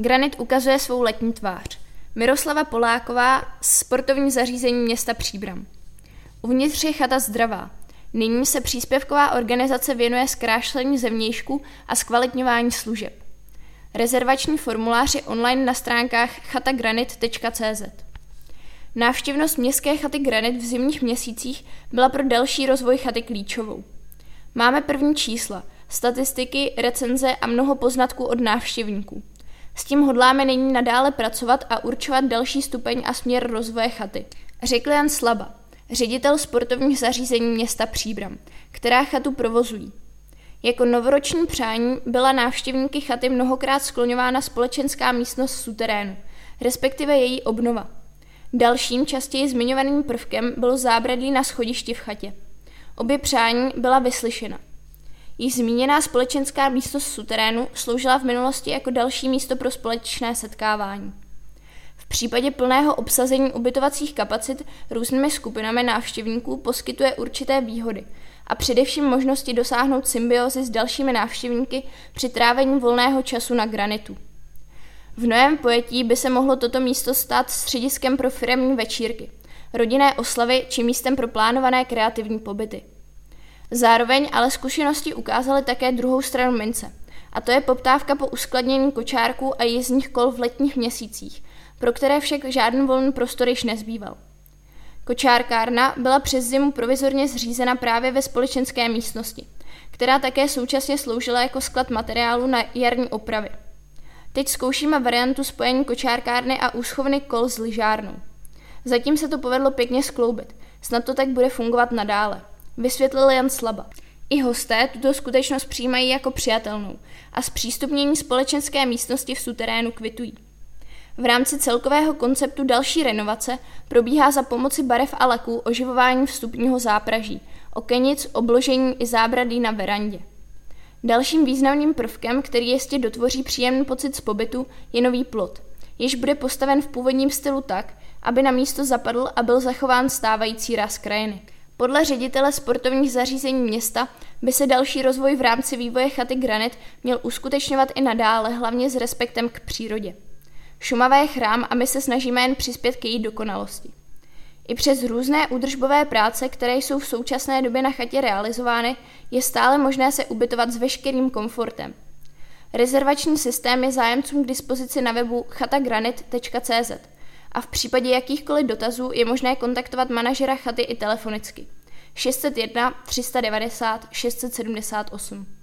Granit ukazuje svou letní tvář. Miroslava Poláková, sportovní zařízení města Příbram. Uvnitř je chata zdravá. Nyní se příspěvková organizace věnuje zkrášlení zevnějšku a zkvalitňování služeb. Rezervační formulář je online na stránkách chatagranit.cz. Návštěvnost městské chaty Granit v zimních měsících byla pro další rozvoj chaty klíčovou. Máme první čísla, statistiky, recenze a mnoho poznatků od návštěvníků. S tím hodláme nyní nadále pracovat a určovat další stupeň a směr rozvoje chaty. Řekl Jan Slaba, ředitel sportovních zařízení města Příbram, která chatu provozují. Jako novoroční přání byla návštěvníky chaty mnohokrát skloňována společenská místnost suterénu, respektive její obnova. Dalším častěji zmiňovaným prvkem bylo zábradlí na schodišti v chatě. Obě přání byla vyslyšena. Již zmíněná společenská místnost suterénu sloužila v minulosti jako další místo pro společné setkávání. V případě plného obsazení ubytovacích kapacit různými skupinami návštěvníků poskytuje určité výhody a především možnosti dosáhnout symbiozy s dalšími návštěvníky při trávení volného času na granitu. V novém pojetí by se mohlo toto místo stát střediskem pro firemní večírky, rodinné oslavy či místem pro plánované kreativní pobyty. Zároveň ale zkušenosti ukázaly také druhou stranu mince, a to je poptávka po uskladnění kočárků a jízdních kol v letních měsících, pro které však žádný volný prostor již nezbýval. Kočárkárna byla přes zimu provizorně zřízena právě ve společenské místnosti, která také současně sloužila jako sklad materiálu na jarní opravy. Teď zkoušíme variantu spojení kočárkárny a úschovny kol s lyžárnou. Zatím se to povedlo pěkně skloubit, snad to tak bude fungovat nadále vysvětlil Jan Slaba. I hosté tuto skutečnost přijímají jako přijatelnou a zpřístupnění společenské místnosti v suterénu kvitují. V rámci celkového konceptu další renovace probíhá za pomoci barev a laků oživování vstupního zápraží, okenic, obložení i zábradlí na verandě. Dalším významným prvkem, který jistě dotvoří příjemný pocit z pobytu, je nový plot, jež bude postaven v původním stylu tak, aby na místo zapadl a byl zachován stávající ráz krajiny. Podle ředitele sportovních zařízení města by se další rozvoj v rámci vývoje chaty Granit měl uskutečňovat i nadále, hlavně s respektem k přírodě. Šumava je chrám a my se snažíme jen přispět k její dokonalosti. I přes různé údržbové práce, které jsou v současné době na chatě realizovány, je stále možné se ubytovat s veškerým komfortem. Rezervační systém je zájemcům k dispozici na webu chatagranit.cz a v případě jakýchkoliv dotazů je možné kontaktovat manažera chaty i telefonicky. 601 390 678.